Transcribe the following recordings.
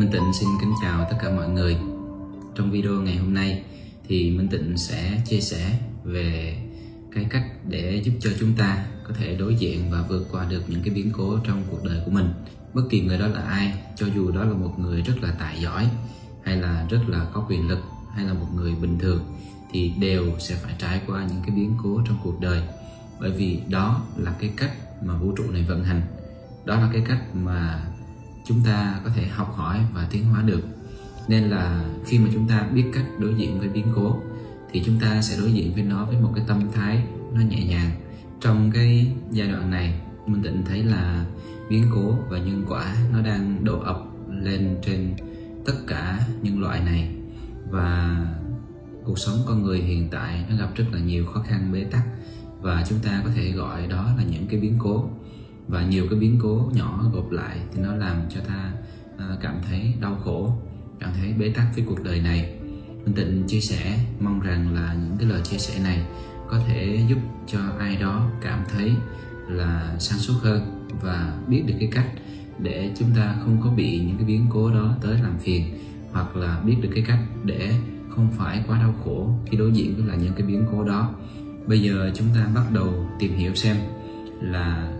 Minh Tịnh xin kính chào tất cả mọi người. Trong video ngày hôm nay thì Minh Tịnh sẽ chia sẻ về cái cách để giúp cho chúng ta có thể đối diện và vượt qua được những cái biến cố trong cuộc đời của mình. Bất kỳ người đó là ai, cho dù đó là một người rất là tài giỏi hay là rất là có quyền lực hay là một người bình thường thì đều sẽ phải trải qua những cái biến cố trong cuộc đời bởi vì đó là cái cách mà vũ trụ này vận hành đó là cái cách mà chúng ta có thể học hỏi và tiến hóa được. Nên là khi mà chúng ta biết cách đối diện với biến cố, thì chúng ta sẽ đối diện với nó với một cái tâm thái nó nhẹ nhàng. Trong cái giai đoạn này, mình định thấy là biến cố và nhân quả nó đang đổ ập lên trên tất cả nhân loại này. Và cuộc sống con người hiện tại nó gặp rất là nhiều khó khăn bế tắc, và chúng ta có thể gọi đó là những cái biến cố và nhiều cái biến cố nhỏ gộp lại thì nó làm cho ta à, cảm thấy đau khổ, cảm thấy bế tắc với cuộc đời này. Mình tịnh chia sẻ, mong rằng là những cái lời chia sẻ này có thể giúp cho ai đó cảm thấy là sáng suốt hơn và biết được cái cách để chúng ta không có bị những cái biến cố đó tới làm phiền, hoặc là biết được cái cách để không phải quá đau khổ khi đối diện với là những cái biến cố đó. Bây giờ chúng ta bắt đầu tìm hiểu xem là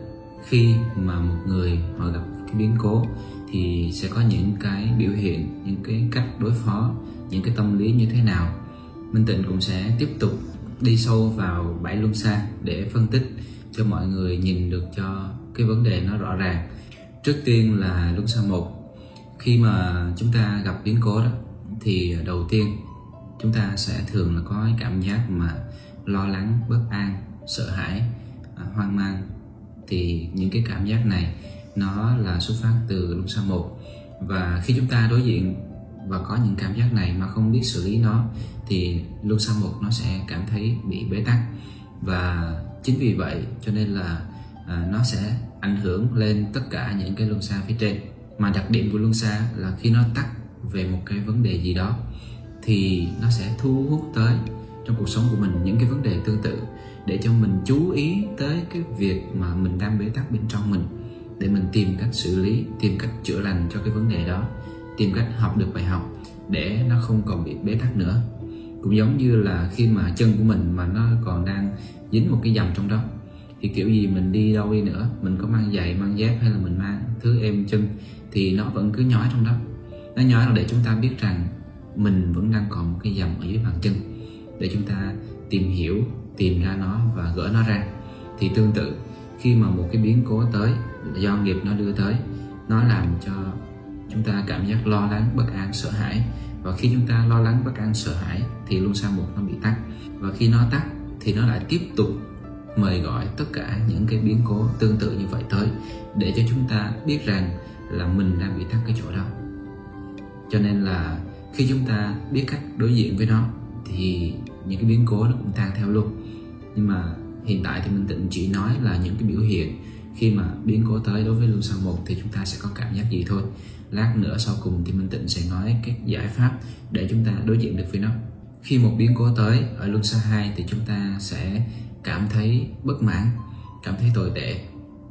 khi mà một người họ gặp cái biến cố thì sẽ có những cái biểu hiện, những cái cách đối phó, những cái tâm lý như thế nào. Minh tịnh cũng sẽ tiếp tục đi sâu vào bảy luân xa để phân tích cho mọi người nhìn được cho cái vấn đề nó rõ ràng. Trước tiên là luân xa một, khi mà chúng ta gặp biến cố đó thì đầu tiên chúng ta sẽ thường là có cái cảm giác mà lo lắng, bất an, sợ hãi à, hoang mang thì những cái cảm giác này nó là xuất phát từ luân xa một. Và khi chúng ta đối diện và có những cảm giác này mà không biết xử lý nó thì luân xa một nó sẽ cảm thấy bị bế tắc. Và chính vì vậy cho nên là à, nó sẽ ảnh hưởng lên tất cả những cái luân xa phía trên. Mà đặc điểm của luân xa là khi nó tắt về một cái vấn đề gì đó thì nó sẽ thu hút tới trong cuộc sống của mình những cái vấn đề tương tự để cho mình chú ý tới cái việc mà mình đang bế tắc bên trong mình, để mình tìm cách xử lý, tìm cách chữa lành cho cái vấn đề đó, tìm cách học được bài học để nó không còn bị bế tắc nữa. Cũng giống như là khi mà chân của mình mà nó còn đang dính một cái dầm trong đó, thì kiểu gì mình đi đâu đi nữa, mình có mang giày, mang dép hay là mình mang thứ êm chân, thì nó vẫn cứ nhói trong đó. Nó nhói là để chúng ta biết rằng mình vẫn đang còn một cái dầm ở dưới bàn chân, để chúng ta tìm hiểu, tìm ra nó và gỡ nó ra. Thì tương tự, khi mà một cái biến cố tới, do nghiệp nó đưa tới, nó làm cho chúng ta cảm giác lo lắng, bất an, sợ hãi. Và khi chúng ta lo lắng, bất an, sợ hãi, thì luôn sang một nó bị tắt. Và khi nó tắt, thì nó lại tiếp tục mời gọi tất cả những cái biến cố tương tự như vậy tới, để cho chúng ta biết rằng là mình đang bị tắt cái chỗ đó. Cho nên là khi chúng ta biết cách đối diện với nó, thì những cái biến cố nó cũng tan theo luôn. Nhưng mà hiện tại thì mình tịnh chỉ nói là những cái biểu hiện khi mà biến cố tới đối với luân xa một thì chúng ta sẽ có cảm giác gì thôi. Lát nữa sau cùng thì minh tịnh sẽ nói các giải pháp để chúng ta đối diện được với nó. Khi một biến cố tới ở luân xa 2 thì chúng ta sẽ cảm thấy bất mãn, cảm thấy tồi tệ,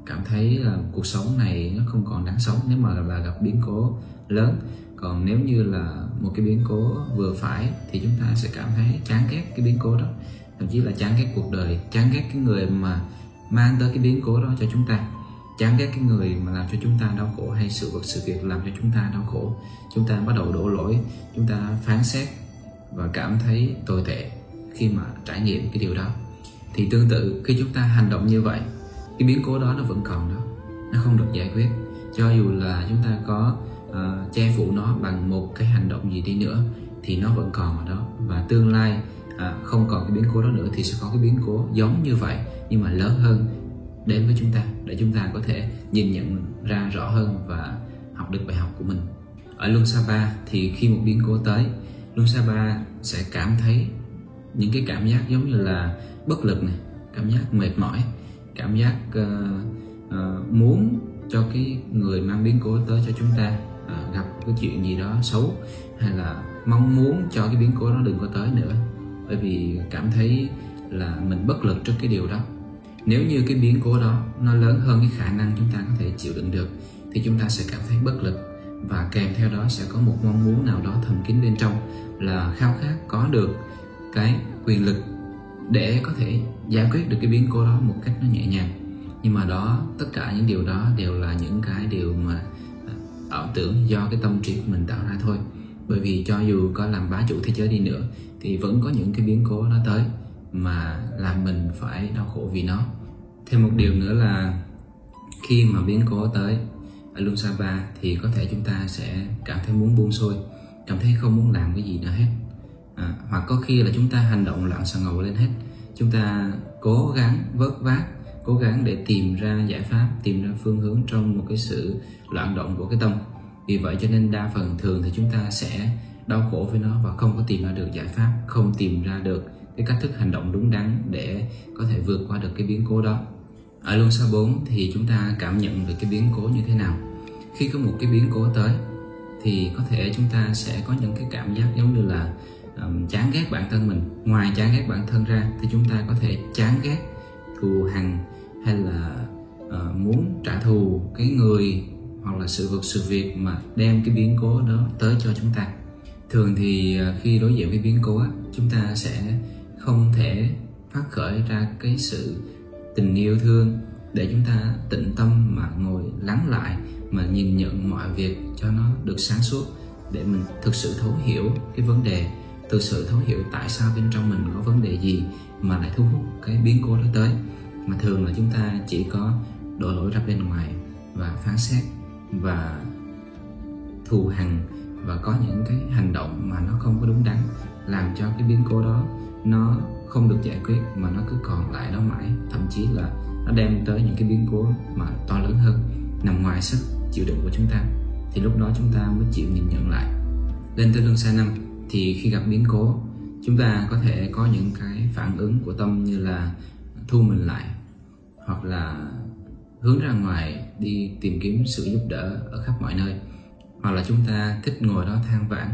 cảm thấy là cuộc sống này nó không còn đáng sống nếu mà là gặp biến cố lớn còn nếu như là một cái biến cố vừa phải thì chúng ta sẽ cảm thấy chán ghét cái biến cố đó. Thậm chí là chán ghét cuộc đời, chán ghét cái người mà mang tới cái biến cố đó cho chúng ta. Chán ghét cái người mà làm cho chúng ta đau khổ hay sự vật, sự việc làm cho chúng ta đau khổ. Chúng ta bắt đầu đổ lỗi, chúng ta phán xét và cảm thấy tồi tệ khi mà trải nghiệm cái điều đó. Thì tương tự, khi chúng ta hành động như vậy, cái biến cố đó nó vẫn còn đó, nó không được giải quyết. Cho dù là chúng ta có uh, che phủ nó bằng một cái hành động gì đi nữa thì nó vẫn còn ở đó. Và tương lai à, không còn cái biến cố đó nữa thì sẽ có cái biến cố giống như vậy nhưng mà lớn hơn đến với chúng ta để chúng ta có thể nhìn nhận ra rõ hơn và học được bài học của mình. Ở Luân Sa thì khi một biến cố tới Luân Sa sẽ cảm thấy những cái cảm giác giống như là bất lực này cảm giác mệt mỏi cảm giác uh, uh, muốn cho cái người mang biến cố tới cho chúng ta uh, gặp cái chuyện gì đó xấu hay là mong muốn cho cái biến cố đó đừng có tới nữa. Bởi vì cảm thấy là mình bất lực trước cái điều đó. Nếu như cái biến cố đó nó lớn hơn cái khả năng chúng ta có thể chịu đựng được thì chúng ta sẽ cảm thấy bất lực. Và kèm theo đó sẽ có một mong muốn nào đó thầm kín bên trong là khao khát có được cái quyền lực để có thể giải quyết được cái biến cố đó một cách nó nhẹ nhàng. Nhưng mà đó tất cả những điều đó đều là những cái điều mà ảo tưởng do cái tâm trí của mình tạo ra thôi. Bởi vì cho dù có làm bá chủ thế giới đi nữa thì vẫn có những cái biến cố nó tới mà làm mình phải đau khổ vì nó. Thêm một điều nữa là khi mà biến cố tới ở Luân Sapa thì có thể chúng ta sẽ cảm thấy muốn buông xuôi cảm thấy không muốn làm cái gì nữa hết. À, hoặc có khi là chúng ta hành động loạn xà ngầu lên hết. Chúng ta cố gắng vớt vát cố gắng để tìm ra giải pháp tìm ra phương hướng trong một cái sự loạn động của cái tâm. Vì vậy cho nên đa phần thường thì chúng ta sẽ đau khổ với nó và không có tìm ra được giải pháp không tìm ra được cái cách thức hành động đúng đắn để có thể vượt qua được cái biến cố đó. Ở luân xa 4 thì chúng ta cảm nhận được cái biến cố như thế nào. Khi có một cái biến cố tới thì có thể chúng ta sẽ có những cái cảm giác giống như là um, chán ghét bản thân mình. Ngoài chán ghét bản thân ra thì chúng ta có thể chán ghét thù hằn hay là uh, muốn trả thù cái người hoặc là sự vật sự việc mà đem cái biến cố đó tới cho chúng ta. Thường thì uh, khi đối diện với biến cố chúng ta sẽ không thể phát khởi ra cái sự tình yêu thương để chúng ta tĩnh tâm mà ngồi lắng lại mà nhìn nhận mọi việc cho nó được sáng suốt để mình thực sự thấu hiểu cái vấn đề thực sự thấu hiểu tại sao bên trong mình có vấn đề gì mà lại thu hút cái biến cố đó tới. Mà thường là chúng ta chỉ có đổ lỗi ra bên ngoài và phán xét và thù hằn và có những cái hành động mà nó không có đúng đắn, làm cho cái biến cố đó nó không được giải quyết mà nó cứ còn lại đó mãi. Thậm chí là nó đem tới những cái biến cố mà to lớn hơn, nằm ngoài sức chịu đựng của chúng ta. Thì lúc đó chúng ta mới chịu nhìn nhận lại. Lên tới lương xa năm, thì khi gặp biến cố chúng ta có thể có những cái phản ứng của tâm như là thu mình lại hoặc là hướng ra ngoài đi tìm kiếm sự giúp đỡ ở khắp mọi nơi. Hoặc là chúng ta thích ngồi đó than vãn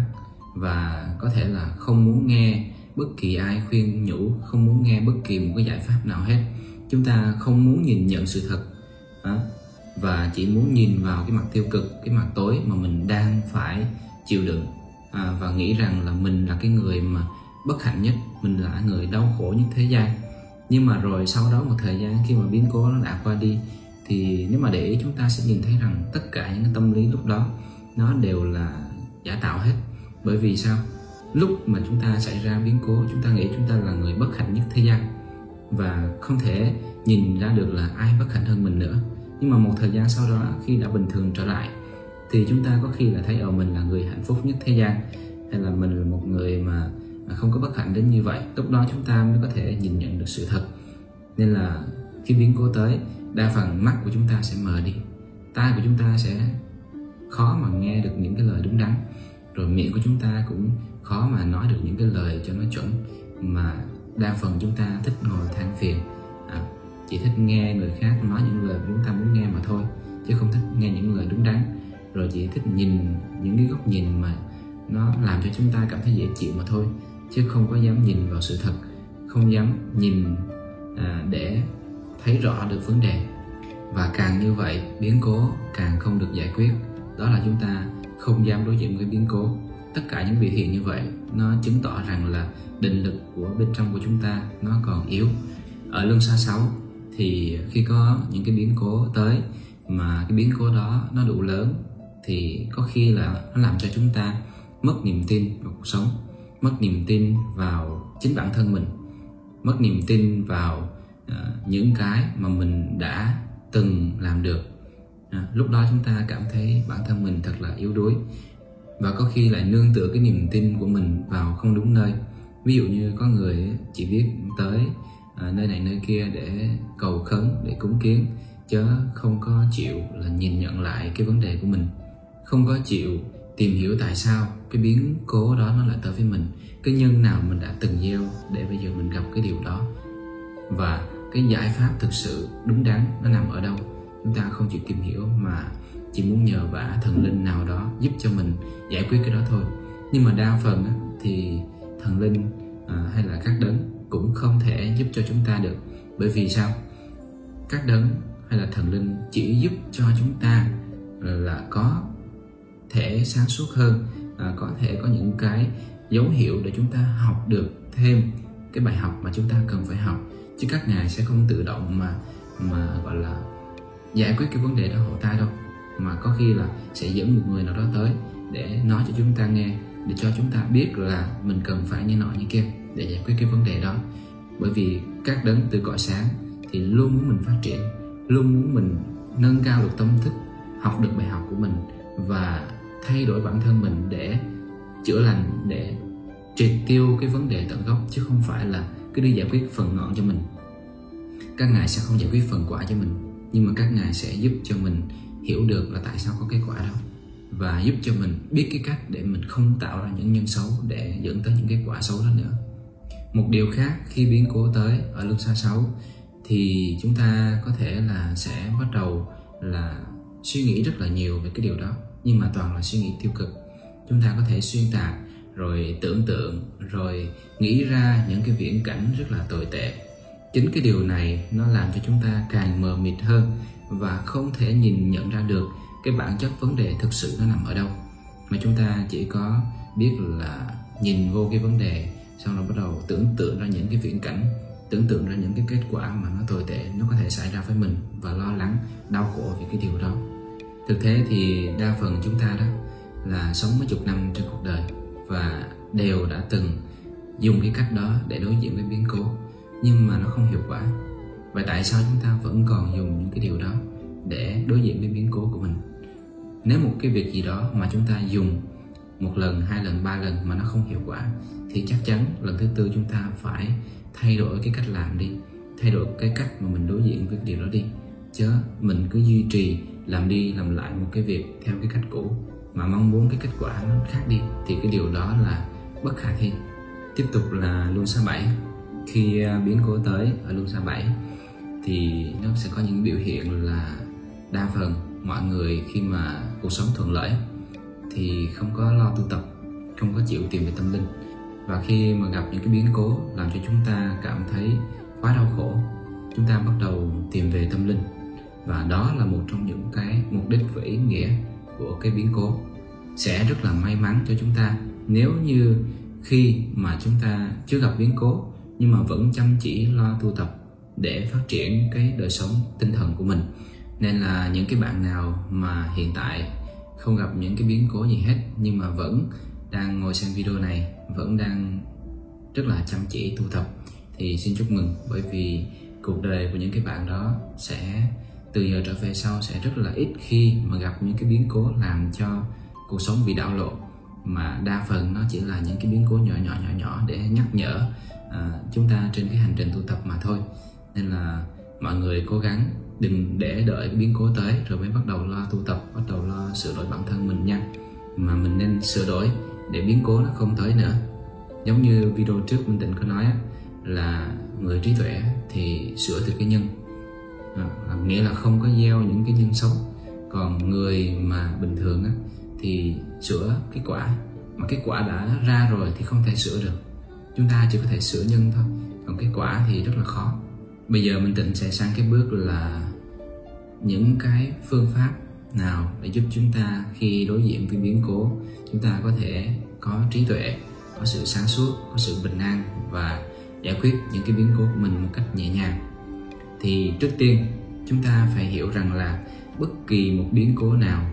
và có thể là không muốn nghe bất kỳ ai khuyên nhủ không muốn nghe bất kỳ một cái giải pháp nào hết. Chúng ta không muốn nhìn nhận sự thật và chỉ muốn nhìn vào cái mặt tiêu cực cái mặt tối mà mình đang phải chịu đựng à, và nghĩ rằng là mình là cái người mà bất hạnh nhất, mình là người đau khổ nhất thế gian. Nhưng mà rồi sau đó một thời gian khi mà biến cố nó đã qua đi, thì nếu mà để ý chúng ta sẽ nhìn thấy rằng tất cả những cái tâm lý lúc đó, nó đều là giả tạo hết. Bởi vì sao? Lúc mà chúng ta xảy ra biến cố, chúng ta nghĩ chúng ta là người bất hạnh nhất thế gian. Và không thể nhìn ra được là ai bất hạnh hơn mình nữa. Nhưng mà một thời gian sau đó, khi đã bình thường trở lại, thì chúng ta có khi là thấy ở mình là người hạnh phúc nhất thế gian. Hay là mình là một người mà không có bất hạnh đến như vậy. Lúc đó chúng ta mới có thể nhìn nhận được sự thật. Nên là khi biến cố tới đa phần mắt của chúng ta sẽ mờ đi. Tai của chúng ta sẽ khó mà nghe được những cái lời đúng đắn. Rồi miệng của chúng ta cũng khó mà nói được những cái lời cho nó chuẩn. Mà đa phần chúng ta thích ngồi than phiền. À, chỉ thích nghe người khác nói những lời chúng ta muốn nghe mà thôi chứ không thích nghe những lời đúng đắn. Rồi chỉ thích nhìn những cái góc nhìn mà nó làm cho chúng ta cảm thấy dễ chịu mà thôi chứ không có dám nhìn vào sự thật không dám nhìn à, để thấy rõ được vấn đề. Và càng như vậy biến cố càng không được giải quyết. Đó là chúng ta không dám đối diện với biến cố. Tất cả những biểu hiện như vậy nó chứng tỏ rằng là định lực của bên trong của chúng ta nó còn yếu. Ở luân xa 6 thì khi có những cái biến cố tới mà cái biến cố đó nó đủ lớn thì có khi là nó làm cho chúng ta mất niềm tin vào cuộc sống mất niềm tin vào chính bản thân mình mất niềm tin vào uh, những cái mà mình đã từng làm được. À, lúc đó chúng ta cảm thấy bản thân mình thật là yếu đuối. Và có khi lại nương tựa cái niềm tin của mình vào không đúng nơi. Ví dụ như có người chỉ biết tới à, nơi này nơi kia để cầu khấn để cúng kiến chớ không có chịu là nhìn nhận lại cái vấn đề của mình. Không có chịu tìm hiểu tại sao cái biến cố đó nó lại tới với mình, cái nhân nào mình đã từng gieo để bây giờ mình gặp cái điều đó, và cái giải pháp thực sự đúng đắn nó nằm ở đâu? Chúng ta không chịu tìm hiểu mà chỉ muốn nhờ vả thần linh nào đó giúp cho mình giải quyết cái đó thôi. Nhưng mà đa phần thì thần linh à, hay là các đấng cũng không thể giúp cho chúng ta được. Bởi vì sao? Các đấng hay là thần linh chỉ giúp cho chúng ta là có thể sáng suốt hơn à, có thể có những cái dấu hiệu để chúng ta học được thêm cái bài học mà chúng ta cần phải học. Chứ các ngài sẽ không tự động mà mà gọi là giải quyết cái vấn đề đó hộ ta đâu mà có khi là sẽ dẫn một người nào đó tới để nói cho chúng ta nghe để cho chúng ta biết là mình cần phải như nọ như kia để giải quyết cái vấn đề đó. Bởi vì các đấng từ cõi sáng thì luôn muốn mình phát triển luôn muốn mình nâng cao được tâm thức học được bài học của mình và thay đổi bản thân mình để chữa lành, để triệt tiêu cái vấn đề tận gốc, chứ không phải là cứ đi giải quyết phần ngọn cho mình. Các ngài sẽ không giải quyết phần quả cho mình, nhưng mà các ngài sẽ giúp cho mình hiểu được là tại sao có cái quả đó, và giúp cho mình biết cái cách để mình không tạo ra những nhân xấu để dẫn tới những cái quả xấu đó nữa. Một điều khác, khi biến cố tới ở luân xa xấu thì chúng ta có thể là sẽ bắt đầu là suy nghĩ rất là nhiều về cái điều đó nhưng mà toàn là suy nghĩ tiêu cực. Chúng ta có thể xuyên tạc, rồi tưởng tượng, rồi nghĩ ra những cái viễn cảnh rất là tồi tệ. Chính cái điều này nó làm cho chúng ta càng mờ mịt hơn và không thể nhìn nhận ra được cái bản chất vấn đề thực sự nó nằm ở đâu. Mà chúng ta chỉ có biết là nhìn vô cái vấn đề, xong rồi bắt đầu tưởng tượng ra những cái viễn cảnh, tưởng tượng ra những cái kết quả mà nó tồi tệ nó có thể xảy ra với mình và lo lắng, đau khổ vì cái điều đó thực tế thì đa phần chúng ta đó là sống mấy chục năm trên cuộc đời và đều đã từng dùng cái cách đó để đối diện với biến cố, nhưng mà nó không hiệu quả. Vậy tại sao chúng ta vẫn còn dùng những cái điều đó để đối diện với biến cố của mình? Nếu một cái việc gì đó mà chúng ta dùng một lần, hai lần, ba lần mà nó không hiệu quả, thì chắc chắn lần thứ tư chúng ta phải thay đổi cái cách làm đi, thay đổi cái cách mà mình đối diện với cái điều đó đi. Chứ mình cứ duy trì làm đi làm lại một cái việc theo cái cách cũ mà mong muốn cái kết quả nó khác đi, thì cái điều đó là bất khả thi. Tiếp tục là luân xa bảy. Khi à, biến cố tới ở luân xa bảy thì nó sẽ có những biểu hiện là đa phần mọi người khi mà cuộc sống thuận lợi thì không có lo tu tập, không có chịu tìm về tâm linh. Và khi mà gặp những cái biến cố làm cho chúng ta cảm thấy quá đau khổ, chúng ta bắt đầu tìm về tâm linh và đó là một trong những cái mục đích và ý nghĩa của cái biến cố. Sẽ rất là may mắn cho chúng ta. Nếu như khi mà chúng ta chưa gặp biến cố, nhưng mà vẫn chăm chỉ lo tu tập để phát triển cái đời sống tinh thần của mình, nên là những cái bạn nào mà hiện tại không gặp những cái biến cố gì hết, nhưng mà vẫn đang ngồi xem video này, vẫn đang rất là chăm chỉ tu tập, thì xin chúc mừng. Bởi vì cuộc đời của những cái bạn đó sẽ từ giờ trở về sau sẽ rất là ít khi mà gặp những cái biến cố làm cho cuộc sống bị đảo lộn. Mà đa phần nó chỉ là những cái biến cố nhỏ nhỏ nhỏ nhỏ để nhắc nhở à, chúng ta trên cái hành trình tu tập mà thôi. Nên là mọi người cố gắng đừng để đợi cái biến cố tới rồi mới bắt đầu lo tu tập bắt đầu lo sửa đổi bản thân mình nha. Mà mình nên sửa đổi để biến cố nó không tới nữa. Giống như video trước minh tịnh có nói là người trí tuệ thì sửa từ cái nhân. Ờ, à, nghĩa là không có gieo những cái nhân xấu còn người mà bình thường á, thì sửa cái quả. Mà cái quả đã ra rồi thì không thể sửa được. Chúng ta chỉ có thể sửa nhân thôi. Còn cái quả thì rất là khó. Bây giờ mình tịnh sẽ sang cái bước là những cái phương pháp nào để giúp chúng ta khi đối diện với biến cố chúng ta có thể có trí tuệ có sự sáng suốt có sự bình an và giải quyết những cái biến cố của mình một cách nhẹ nhàng thì trước tiên chúng ta phải hiểu rằng là bất kỳ một biến cố nào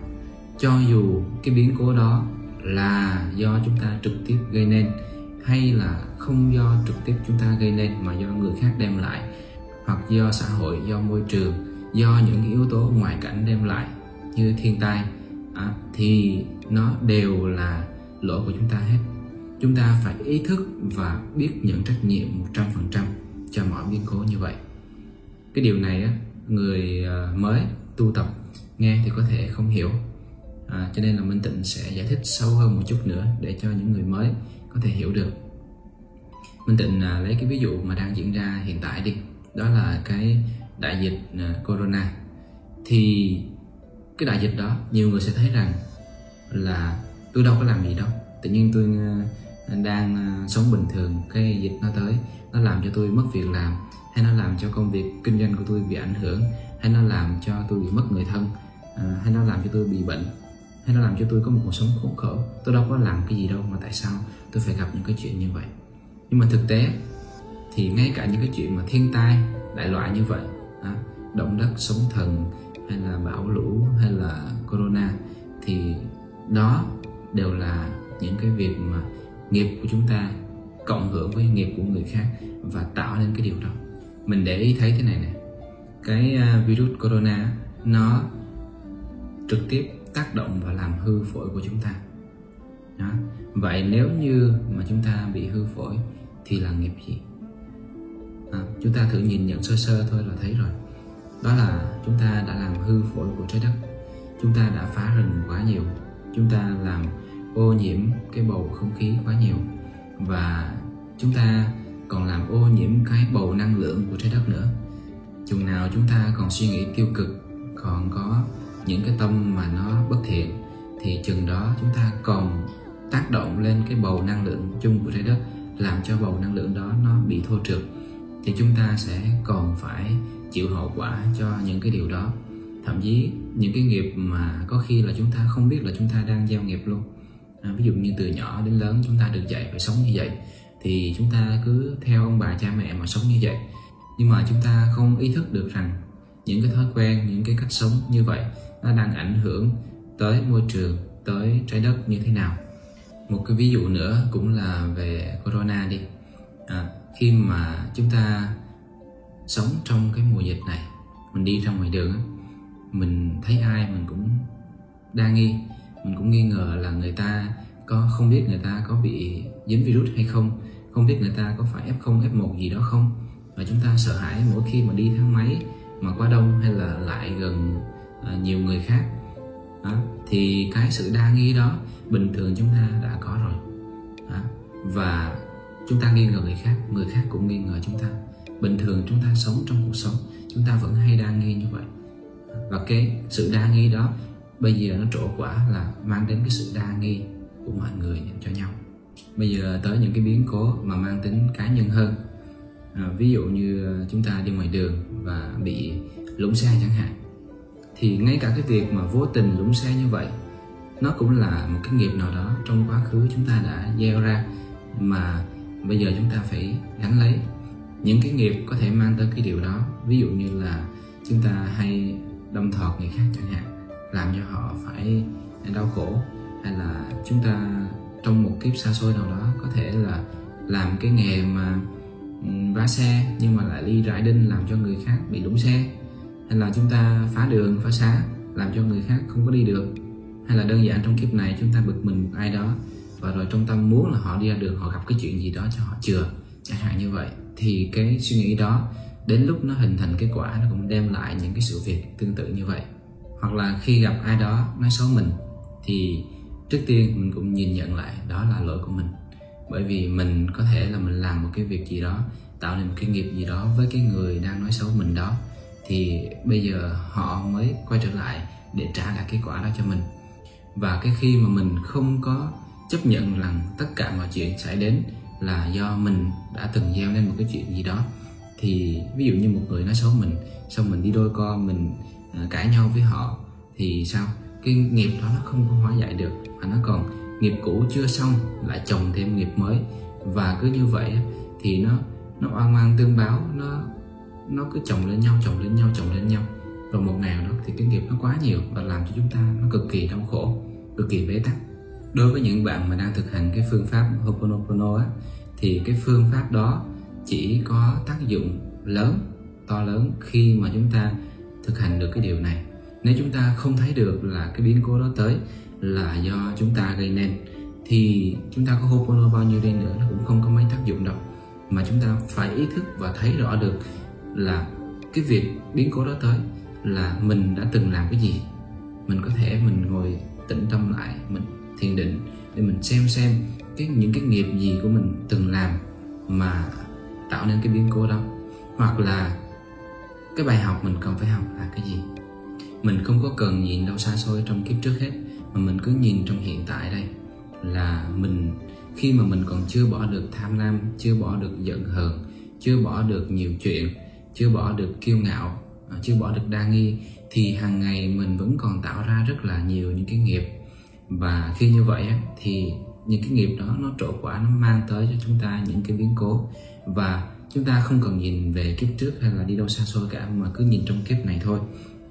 cho dù cái biến cố đó là do chúng ta trực tiếp gây nên hay là không do trực tiếp chúng ta gây nên mà do người khác đem lại hoặc do xã hội do môi trường do những yếu tố ngoại cảnh đem lại như thiên tai à, thì nó đều là lỗi của chúng ta hết. Chúng ta phải ý thức và biết nhận trách nhiệm 100% cho mọi biến cố như vậy cái điều này á, người à, mới tu tập nghe thì có thể không hiểu. À, cho nên là Minh Tịnh sẽ giải thích sâu hơn một chút nữa để cho những người mới có thể hiểu được. Minh Tịnh à, lấy cái ví dụ mà đang diễn ra hiện tại đi. Đó là cái đại dịch à, corona. Thì cái đại dịch đó nhiều người sẽ thấy rằng là tôi đâu có làm gì đâu. Tự nhiên tôi à, đang à, sống bình thường cái dịch nó tới nó làm cho tôi mất việc làm hay nó làm cho công việc kinh doanh của tôi bị ảnh hưởng hay nó làm cho tôi bị mất người thân à, hay nó làm cho tôi bị bệnh hay nó làm cho tôi có một cuộc sống khốn khổ. Tôi đâu có làm cái gì đâu mà tại sao tôi phải gặp những cái chuyện như vậy? Nhưng mà thực tế thì ngay cả những cái chuyện mà thiên tai đại loại như vậy à, động đất sóng thần hay là bão lũ hay là corona thì đó đều là những cái việc mà nghiệp của chúng ta cộng hưởng với nghiệp của người khác và tạo nên cái điều đó. Mình để ý thấy thế này nè. Cái à, virus corona nó trực tiếp tác động và làm hư phổi của chúng ta. Đó. vậy nếu như mà chúng ta bị hư phổi thì là nghiệp gì? À, chúng ta thử nhìn nhận sơ sơ thôi là thấy rồi. Đó là chúng ta đã làm hư phổi của trái đất. Chúng ta đã phá rừng quá nhiều. Chúng ta làm ô nhiễm cái bầu không khí quá nhiều. Và chúng ta còn làm ô nhiễm cái bầu năng lượng của trái đất nữa. Chừng nào chúng ta còn suy nghĩ tiêu cực còn có những cái tâm mà nó bất thiện thì chừng đó chúng ta còn tác động lên cái bầu năng lượng chung của trái đất làm cho bầu năng lượng đó nó bị thô trượt thì chúng ta sẽ còn phải chịu hậu quả cho những cái điều đó. Thậm chí những cái nghiệp mà có khi là chúng ta không biết là chúng ta đang gieo nghiệp luôn. À, ví dụ như từ nhỏ đến lớn chúng ta được dạy phải sống như vậy thì chúng ta cứ theo ông bà cha mẹ mà sống như vậy. Nhưng mà chúng ta không ý thức được rằng những cái thói quen những cái cách sống như vậy nó đang ảnh hưởng tới môi trường tới trái đất như thế nào. Một cái ví dụ nữa cũng là về corona đi. À, khi mà chúng ta sống trong cái mùa dịch này mình đi ra ngoài đường mình thấy ai mình cũng đa nghi mình cũng nghi ngờ là người ta có không biết người ta có bị dính virus hay không? Không biết người ta có phải f0 f1 gì đó không? Và chúng ta sợ hãi mỗi khi mà đi thang máy mà quá đông hay là lại gần à, nhiều người khác. Đó, thì cái sự đa nghi đó bình thường chúng ta đã có rồi. Đó, và chúng ta nghi ngờ người khác người khác cũng nghi ngờ chúng ta. Bình thường chúng ta sống trong cuộc sống chúng ta vẫn hay đa nghi như vậy. Và cái sự đa nghi đó bây giờ nó trổ quả là mang đến cái sự đa nghi của mọi người dành cho nhau bây giờ tới những cái biến cố mà mang tính cá nhân hơn. À, ví dụ như à, chúng ta đi ngoài đường và bị lũng xe chẳng hạn. Thì ngay cả cái việc mà vô tình lũng xe như vậy nó cũng là một cái nghiệp nào đó trong quá khứ chúng ta đã gieo ra mà bây giờ chúng ta phải gánh lấy. Những cái nghiệp có thể mang tới cái điều đó ví dụ như là chúng ta hay đâm thọt người khác chẳng hạn làm cho họ phải đau khổ hay là chúng ta trong một kiếp xa xôi nào đó, có thể là làm cái nghề mà ừ, vá xe nhưng mà lại đi rải đinh làm cho người khác bị đụng xe. Hay là chúng ta phá đường, phá xá, làm cho người khác không có đi được. Hay là đơn giản trong kiếp này chúng ta bực mình một ai đó và rồi trong tâm muốn là họ đi ra đường, họ gặp cái chuyện gì đó cho họ chừa, chẳng hạn như vậy, thì cái suy nghĩ đó đến lúc nó hình thành kết quả nó cũng đem lại những cái sự việc tương tự như vậy. Hoặc là khi gặp ai đó nói xấu mình, thì trước tiên mình cũng nhìn nhận lại, đó là lỗi của mình. Bởi vì mình có thể là mình làm một cái việc gì đó, tạo nên một cái nghiệp gì đó với cái người đang nói xấu mình đó, thì bây giờ họ mới quay trở lại để trả lại kết quả đó cho mình. Và cái khi mà mình không có chấp nhận rằng tất cả mọi chuyện xảy đến là do mình đã từng gieo nên một cái chuyện gì đó, thì ví dụ như một người nói xấu mình, xong mình đi đôi co mình à, cãi nhau với họ, thì sao? Cái nghiệp đó nó không có hóa giải được, mà nó còn nghiệp cũ chưa xong, lại chồng thêm nghiệp mới. Và cứ như vậy thì nó nó oan oan tương báo, nó nó cứ chồng lên nhau, chồng lên nhau, chồng lên nhau. Rồi một ngày đó thì cái nghiệp nó quá nhiều và làm cho chúng ta nó cực kỳ đau khổ, cực kỳ bế tắc. Đối với những bạn mà đang thực hành cái phương pháp Ho'oponopono á, thì cái phương pháp đó chỉ có tác dụng lớn, to lớn khi mà chúng ta thực hành được cái điều này nếu chúng ta không thấy được là cái biến cố đó tới là do chúng ta gây nên, thì chúng ta có Ho'oponopono bao nhiêu đi nữa nó cũng không có mấy tác dụng đâu. Mà chúng ta phải ý thức và thấy rõ được là cái việc biến cố đó tới là mình đã từng làm cái gì. Mình có thể mình ngồi tĩnh tâm lại, mình thiền định để mình xem xem cái, những cái nghiệp gì của mình từng làm mà tạo nên cái biến cố đó. Hoặc là cái bài học mình cần phải học là cái gì mình không có cần nhìn đâu xa xôi trong kiếp trước hết, mà mình cứ nhìn trong hiện tại đây. Là mình, khi mà mình còn chưa bỏ được tham lam, chưa bỏ được giận hờn, chưa bỏ được nhiều chuyện, chưa bỏ được kiêu ngạo à, chưa bỏ được đa nghi, thì hàng ngày mình vẫn còn tạo ra rất là nhiều những cái nghiệp. Và khi như vậy thì những cái nghiệp đó nó trổ quả, nó mang tới cho chúng ta những cái biến cố. Và chúng ta không cần nhìn về kiếp trước hay là đi đâu xa xôi cả, mà cứ nhìn trong kiếp này thôi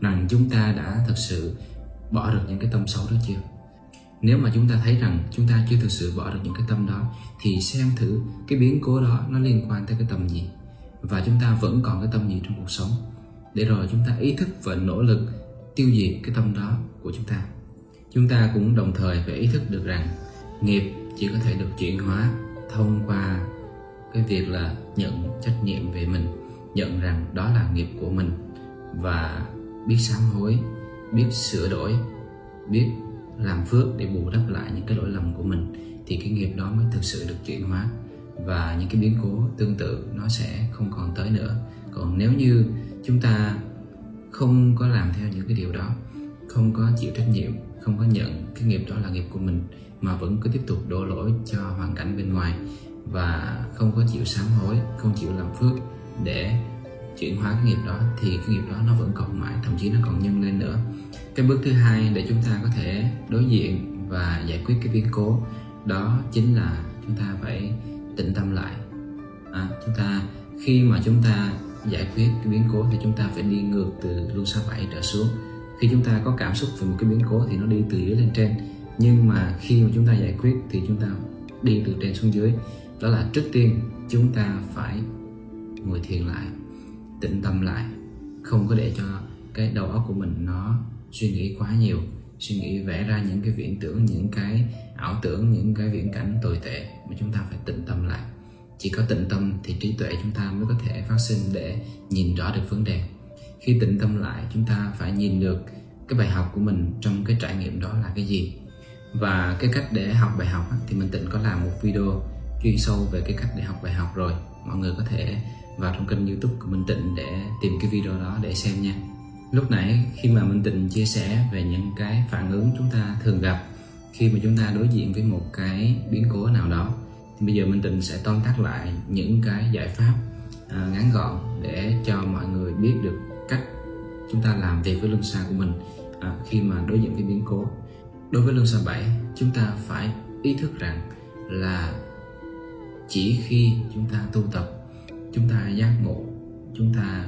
rằng chúng ta đã thực sự bỏ được những cái tâm xấu đó chưa? Nếu mà chúng ta thấy rằng chúng ta chưa thực sự bỏ được những cái tâm đó, thì xem thử cái biến cố đó nó liên quan tới cái tâm gì. Và chúng ta vẫn còn cái tâm gì trong cuộc sống. Để rồi chúng ta ý thức và nỗ lực tiêu diệt cái tâm đó của chúng ta. Chúng ta cũng đồng thời phải ý thức được rằng nghiệp chỉ có thể được chuyển hóa thông qua cái việc là nhận trách nhiệm về mình, nhận rằng đó là nghiệp của mình. Và biết sám hối, biết sửa đổi, biết làm phước để bù đắp lại những cái lỗi lầm của mình, thì cái nghiệp đó mới thực sự được chuyển hóa. Và những cái biến cố tương tự nó sẽ không còn tới nữa. Còn nếu như chúng ta không có làm theo những cái điều đó, không có chịu trách nhiệm, không có nhận cái nghiệp đó là nghiệp của mình, mà vẫn cứ tiếp tục đổ lỗi cho hoàn cảnh bên ngoài và không có chịu sám hối, không chịu làm phước để chuyển hóa cái nghiệp đó thì cái nghiệp đó nó vẫn còn mãi thậm chí nó còn nhân lên nữa. Cái bước thứ hai để chúng ta có thể đối diện và giải quyết cái biến cố đó chính là chúng ta phải tĩnh tâm lại. À, chúng ta khi mà chúng ta giải quyết cái biến cố thì chúng ta phải đi ngược từ luân xa bảy trở xuống. Khi chúng ta có cảm xúc về một cái biến cố thì nó đi từ dưới lên trên. Nhưng mà khi mà chúng ta giải quyết thì chúng ta đi từ trên xuống dưới. Đó là trước tiên chúng ta phải ngồi thiền lại tĩnh tâm lại. Không có để cho cái đầu óc của mình nó suy nghĩ quá nhiều, suy nghĩ vẽ ra những cái viễn tưởng, những cái ảo tưởng, những cái viễn cảnh tồi tệ mà chúng ta phải tĩnh tâm lại. Chỉ có tĩnh tâm thì trí tuệ chúng ta mới có thể phát sinh để nhìn rõ được vấn đề. Khi tĩnh tâm lại, chúng ta phải nhìn được cái bài học của mình trong cái trải nghiệm đó là cái gì. Và cái cách để học bài học thì mình tịnh có làm một video chuyên sâu về cái cách để học bài học rồi. Mọi người có thể vào trong kênh youtube của Minh Tịnh để tìm cái video đó để xem nha. Lúc nãy khi mà Minh Tịnh chia sẻ về những cái phản ứng chúng ta thường gặp khi mà chúng ta đối diện với một cái biến cố nào đó thì bây giờ Minh Tịnh sẽ tóm tắt lại những cái giải pháp à, ngắn gọn để cho mọi người biết được cách chúng ta làm việc với luân xa của mình à, khi mà đối diện với biến cố. Đối với luân xa 7 chúng ta phải ý thức rằng là chỉ khi chúng ta tu tập chúng ta giác ngộ chúng ta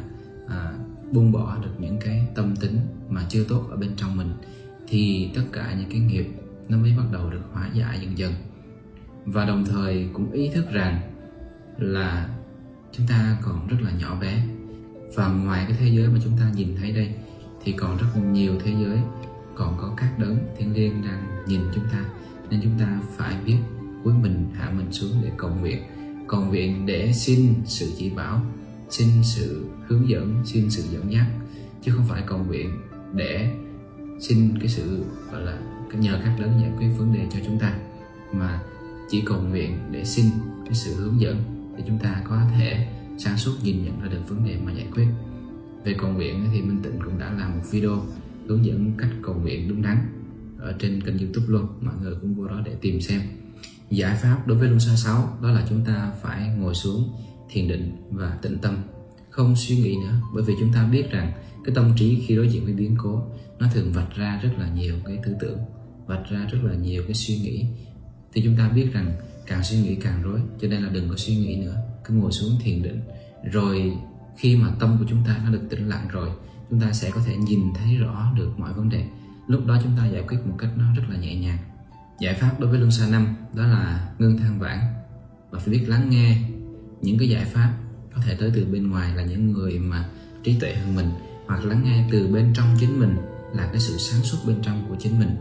à, buông bỏ được những cái tâm tính mà chưa tốt ở bên trong mình thì tất cả những cái nghiệp nó mới bắt đầu được hóa giải dần dần. Và đồng thời cũng ý thức rằng là chúng ta còn rất là nhỏ bé. Và ngoài cái thế giới mà chúng ta nhìn thấy đây thì còn rất nhiều thế giới còn có các đấng thiên liêng đang nhìn chúng ta. Nên chúng ta phải biết cúi mình hạ mình xuống để cầu nguyện còn nguyện để xin sự chỉ bảo, xin sự hướng dẫn, xin sự dẫn dắt, chứ không phải cầu nguyện để xin cái sự, gọi là nhờ các lớn giải quyết vấn đề cho chúng ta, mà chỉ cầu nguyện để xin cái sự hướng dẫn để chúng ta có thể sáng suốt nhìn nhận ra được vấn đề mà giải quyết. Về cầu nguyện thì Minh Tịnh cũng đã làm một video hướng dẫn cách cầu nguyện đúng đắn ở trên kênh youtube luôn, mọi người cũng vô đó để tìm xem giải pháp đối với luân xa 6 đó là chúng ta phải ngồi xuống, thiền định và tĩnh tâm, không suy nghĩ nữa. Bởi vì chúng ta biết rằng cái tâm trí khi đối diện với biến cố, nó thường vạch ra rất là nhiều cái tư tưởng, vạch ra rất là nhiều cái suy nghĩ. Thì chúng ta biết rằng càng suy nghĩ càng rối, cho nên là đừng có suy nghĩ nữa. Cứ ngồi xuống thiền định. Rồi khi mà tâm của chúng ta nó được tĩnh lặng rồi, chúng ta sẽ có thể nhìn thấy rõ được mọi vấn đề. Lúc đó chúng ta giải quyết một cách nó rất là nhẹ nhàng giải pháp đối với luân xa năm, đó là ngưng than vãn và phải biết lắng nghe những cái giải pháp có thể tới từ bên ngoài là những người mà trí tuệ hơn mình, hoặc lắng nghe từ bên trong chính mình là cái sự sáng suốt bên trong của chính mình.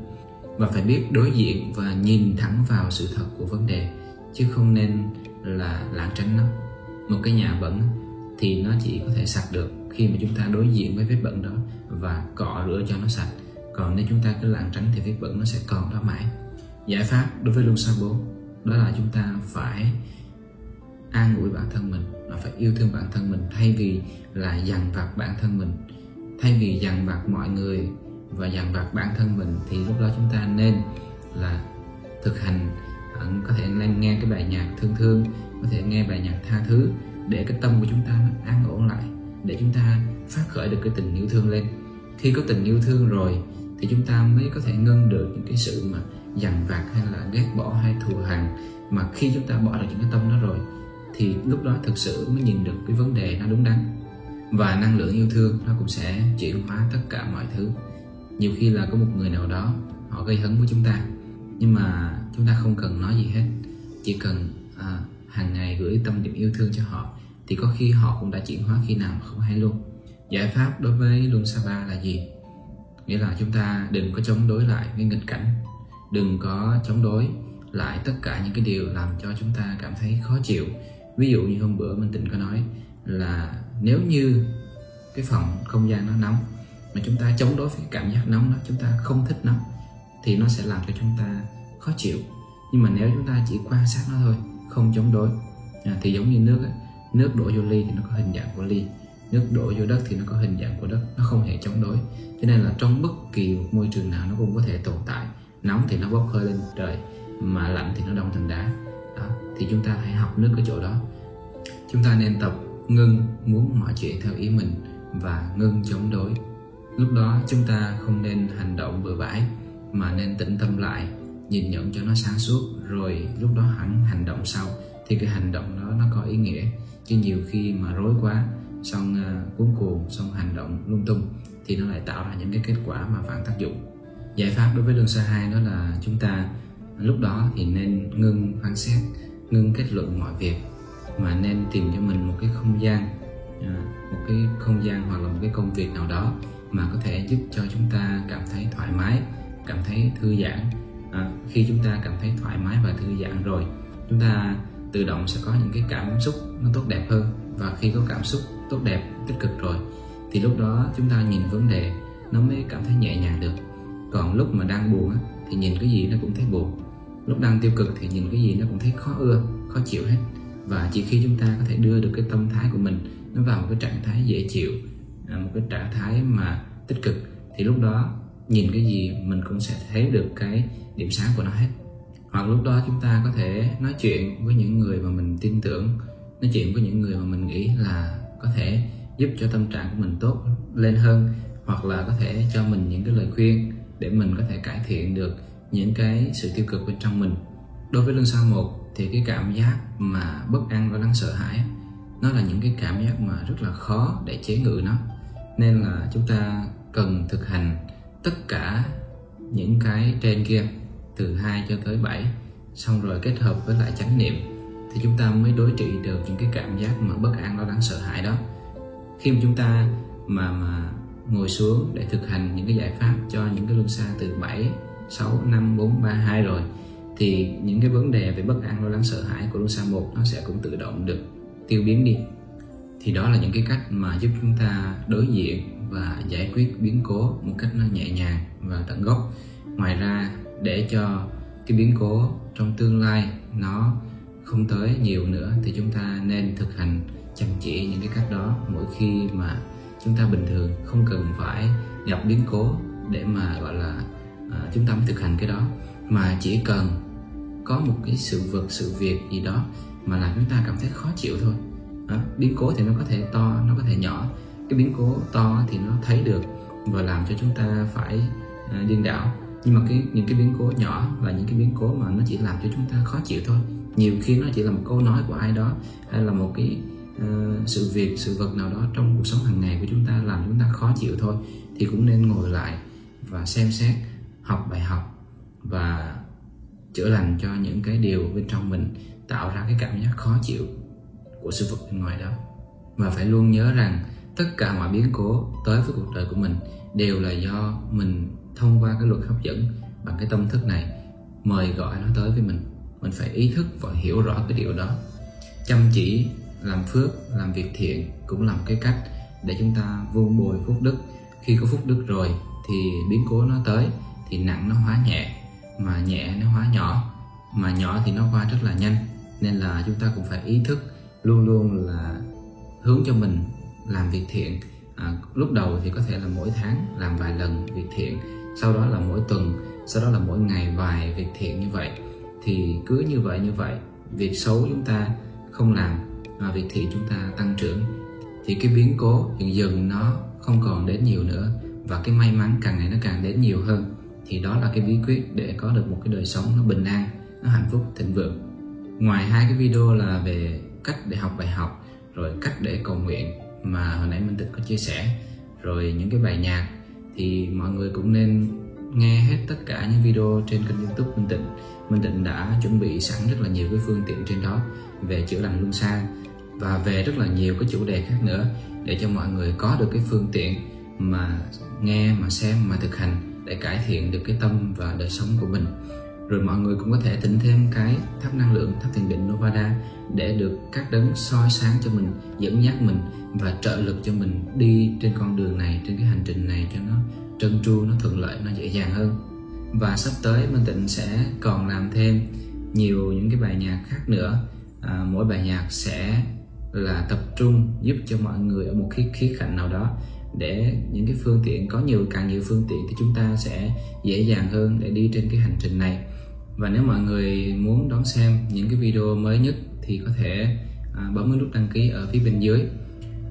Và phải biết đối diện và nhìn thẳng vào sự thật của vấn đề, chứ không nên là lảng tránh nó. Một cái nhà bẩn thì nó chỉ có thể sạch được khi mà chúng ta đối diện với vết bẩn đó và cọ rửa cho nó sạch. Còn nếu chúng ta cứ lảng tránh thì vết bẩn nó sẽ còn đó mãi giải pháp đối với luân xa bố đó là chúng ta phải an ủi bản thân mình và phải yêu thương bản thân mình thay vì là dằn vặt bản thân mình. Thay vì dằn vặt mọi người và dằn vặt bản thân mình thì lúc đó chúng ta nên là thực hành à, có thể nên nghe cái bài nhạc thương thương, có thể nghe bài nhạc tha thứ để cái tâm của chúng ta nó an ổn lại, để chúng ta phát khởi được cái tình yêu thương lên. Khi có tình yêu thương rồi thì chúng ta mới có thể ngưng được những cái sự mà dằn vặt hay là ghét bỏ hay thù hằn. Mà khi chúng ta bỏ được những cái tâm đó rồi thì lúc đó thực sự mới nhìn được cái vấn đề nó đúng đắn. Và năng lượng yêu thương nó cũng sẽ chuyển hóa tất cả mọi thứ. Nhiều khi là có một người nào đó họ gây hấn với chúng ta nhưng mà chúng ta không cần nói gì hết. Chỉ cần à, hàng ngày gửi tâm niệm yêu thương cho họ thì có khi họ cũng đã chuyển hóa khi nào mà không hay luôn. Giải pháp đối với luân sa ba là gì? Nghĩa là chúng ta đừng có chống đối lại với nghịch cảnh đừng có chống đối lại tất cả những cái điều làm cho chúng ta cảm thấy khó chịu. Ví dụ như hôm bữa minh tịnh có nói là nếu như cái phòng không gian nó nóng mà chúng ta chống đối với cảm giác nóng đó chúng ta không thích nóng thì nó sẽ làm cho chúng ta khó chịu. Nhưng mà nếu chúng ta chỉ quan sát nó thôi không chống đối à, thì giống như nước ấy, nước đổ vô ly thì nó có hình dạng của ly nước đổ vô đất thì nó có hình dạng của đất nó không hề chống đối. Cho nên là trong bất kỳ một môi trường nào nó cũng có thể tồn tại nóng thì nó bốc hơi lên trời mà lạnh thì nó đông thành đá. Đó. thì chúng ta hãy học nước ở chỗ đó. Chúng ta nên tập ngưng muốn mọi chuyện theo ý mình và ngưng chống đối. Lúc đó chúng ta không nên hành động bừa bãi mà nên tĩnh tâm lại nhìn nhận cho nó sáng suốt rồi lúc đó hẳn hành động sau thì cái hành động đó nó có ý nghĩa. Chứ nhiều khi mà rối quá xong uh, cuốn cuồng xong hành động lung tung thì nó lại tạo ra những cái kết quả mà phản tác dụng giải pháp đối với luân xa hai đó là chúng ta lúc đó thì nên ngưng phán xét ngưng kết luận mọi việc mà nên tìm cho mình một cái không gian à, một cái không gian hoặc là một cái công việc nào đó mà có thể giúp cho chúng ta cảm thấy thoải mái cảm thấy thư giãn. À, khi chúng ta cảm thấy thoải mái và thư giãn rồi chúng ta tự động sẽ có những cái cảm xúc nó tốt đẹp hơn. Và khi có cảm xúc tốt đẹp tích cực rồi thì lúc đó chúng ta nhìn vấn đề nó mới cảm thấy nhẹ nhàng được còn lúc mà đang buồn thì nhìn cái gì nó cũng thấy buồn. Lúc đang tiêu cực thì nhìn cái gì nó cũng thấy khó ưa, khó chịu hết. Và chỉ khi chúng ta có thể đưa được cái tâm thái của mình nó vào một cái trạng thái dễ chịu à, một cái trạng thái mà tích cực, thì lúc đó nhìn cái gì mình cũng sẽ thấy được cái điểm sáng của nó hết. Hoặc lúc đó chúng ta có thể nói chuyện với những người mà mình tin tưởng, nói chuyện với những người mà mình nghĩ là có thể giúp cho tâm trạng của mình tốt lên hơn, hoặc là có thể cho mình những cái lời khuyên để mình có thể cải thiện được những cái sự tiêu cực bên trong mình. Đối với lương sao một thì cái cảm giác mà bất an và đáng sợ hãi nó là những cái cảm giác mà rất là khó để chế ngự nó. Nên là chúng ta cần thực hành tất cả những cái trên kia từ 2 cho tới 7 xong rồi kết hợp với lại chánh niệm thì chúng ta mới đối trị được những cái cảm giác mà bất an, lo lắng, sợ hãi đó. Khi mà chúng ta mà mà ngồi xuống để thực hành những cái giải pháp cho những cái luân xa từ 7 6 5 4 3 2 rồi, thì những cái vấn đề về bất an, lo lắng, sợ hãi của luân xa 1 nó sẽ cũng tự động được tiêu biến đi. Thì đó là những cái cách mà giúp chúng ta đối diện và giải quyết biến cố một cách nó nhẹ nhàng và tận gốc. Ngoài ra, để cho cái biến cố trong tương lai nó không tới nhiều nữa thì chúng ta nên thực hành chăm chỉ những cái cách đó mỗi khi mà chúng ta bình thường không cần phải gặp biến cố để mà gọi là à, chúng ta mới thực hành cái đó. Mà chỉ cần có một cái sự vật sự việc gì đó mà làm chúng ta cảm thấy khó chịu thôi. À, biến cố thì nó có thể to nó có thể nhỏ. Cái biến cố to thì nó thấy được và làm cho chúng ta phải à, điên đảo. Nhưng mà cái những cái biến cố nhỏ là những cái biến cố mà nó chỉ làm cho chúng ta khó chịu thôi. Nhiều khi nó chỉ là một câu nói của ai đó hay là một cái uh, sự việc sự vật nào đó trong cuộc sống hàng ngày của chúng ta làm chúng ta khó chịu thôi thì cũng nên ngồi lại và xem xét học bài học và chữa lành cho những cái điều bên trong mình tạo ra cái cảm giác khó chịu của sự vật bên ngoài đó. Và phải luôn nhớ rằng tất cả mọi biến cố tới với cuộc đời của mình đều là do mình thông qua cái luật hấp dẫn bằng cái tâm thức này mời gọi nó tới với mình. Mình phải ý thức và hiểu rõ cái điều đó. Chăm chỉ làm phước làm việc thiện cũng là một cái cách để chúng ta vun bồi phúc đức. Khi có phúc đức rồi thì biến cố nó tới thì nặng nó hóa nhẹ mà nhẹ nó hóa nhỏ mà nhỏ thì nó qua rất là nhanh. Nên là chúng ta cũng phải ý thức luôn luôn là hướng cho mình làm việc thiện. À, lúc đầu thì có thể là mỗi tháng làm vài lần việc thiện sau đó là mỗi tuần sau đó là mỗi ngày vài việc thiện như vậy. Thì cứ như vậy như vậy việc xấu chúng ta không làm và việc thị chúng ta tăng trưởng, thì cái biến cố dần dần nó không còn đến nhiều nữa, và cái may mắn càng ngày nó càng đến nhiều hơn, thì đó là cái bí quyết để có được một cái đời sống nó bình an, nó hạnh phúc, thịnh vượng. Ngoài hai cái video là về cách để học bài học, rồi cách để cầu nguyện mà hồi nãy minh tịnh có chia sẻ, rồi những cái bài nhạc, thì mọi người cũng nên nghe hết tất cả những video trên kênh youtube minh tịnh. Minh tịnh đã chuẩn bị sẵn rất là nhiều cái phương tiện trên đó về chữa lành luân xa và về rất là nhiều cái chủ đề khác nữa để cho mọi người có được cái phương tiện mà nghe, mà xem, mà thực hành để cải thiện được cái tâm và đời sống của mình. Rồi mọi người cũng có thể thỉnh thêm cái tháp năng lượng, tháp thiền định Novada để được các đấng soi sáng cho mình, dẫn dắt mình và trợ lực cho mình đi trên con đường này, trên cái hành trình này cho nó trơn tru, nó thuận lợi, nó dễ dàng hơn. Và sắp tới Minh Tịnh sẽ còn làm thêm nhiều những cái bài nhạc khác nữa à, mỗi bài nhạc sẽ là tập trung giúp cho mọi người ở một khía khía cạnh nào đó. Để những cái phương tiện có nhiều càng nhiều phương tiện thì chúng ta sẽ dễ dàng hơn để đi trên cái hành trình này. Và nếu mọi người muốn đón xem những cái video mới nhất thì có thể à, bấm cái nút đăng ký ở phía bên dưới.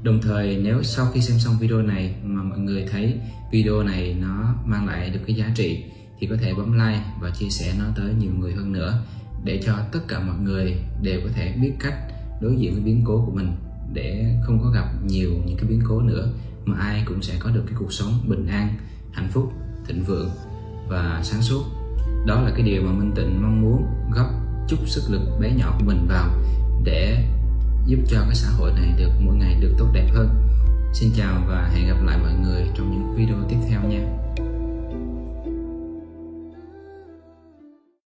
Đồng thời nếu sau khi xem xong video này mà mọi người thấy video này nó mang lại được cái giá trị thì có thể bấm like và chia sẻ nó tới nhiều người hơn nữa để cho tất cả mọi người đều có thể biết cách đối diện với biến cố của mình, để không có gặp nhiều những cái biến cố nữa, mà ai cũng sẽ có được cái cuộc sống bình an, hạnh phúc, thịnh vượng và sáng suốt. Đó là cái điều mà minh tịnh mong muốn góp chút sức lực bé nhỏ của mình vào để giúp cho cái xã hội này được mỗi ngày được tốt đẹp hơn. Xin chào và hẹn gặp lại mọi người trong những video tiếp theo nha.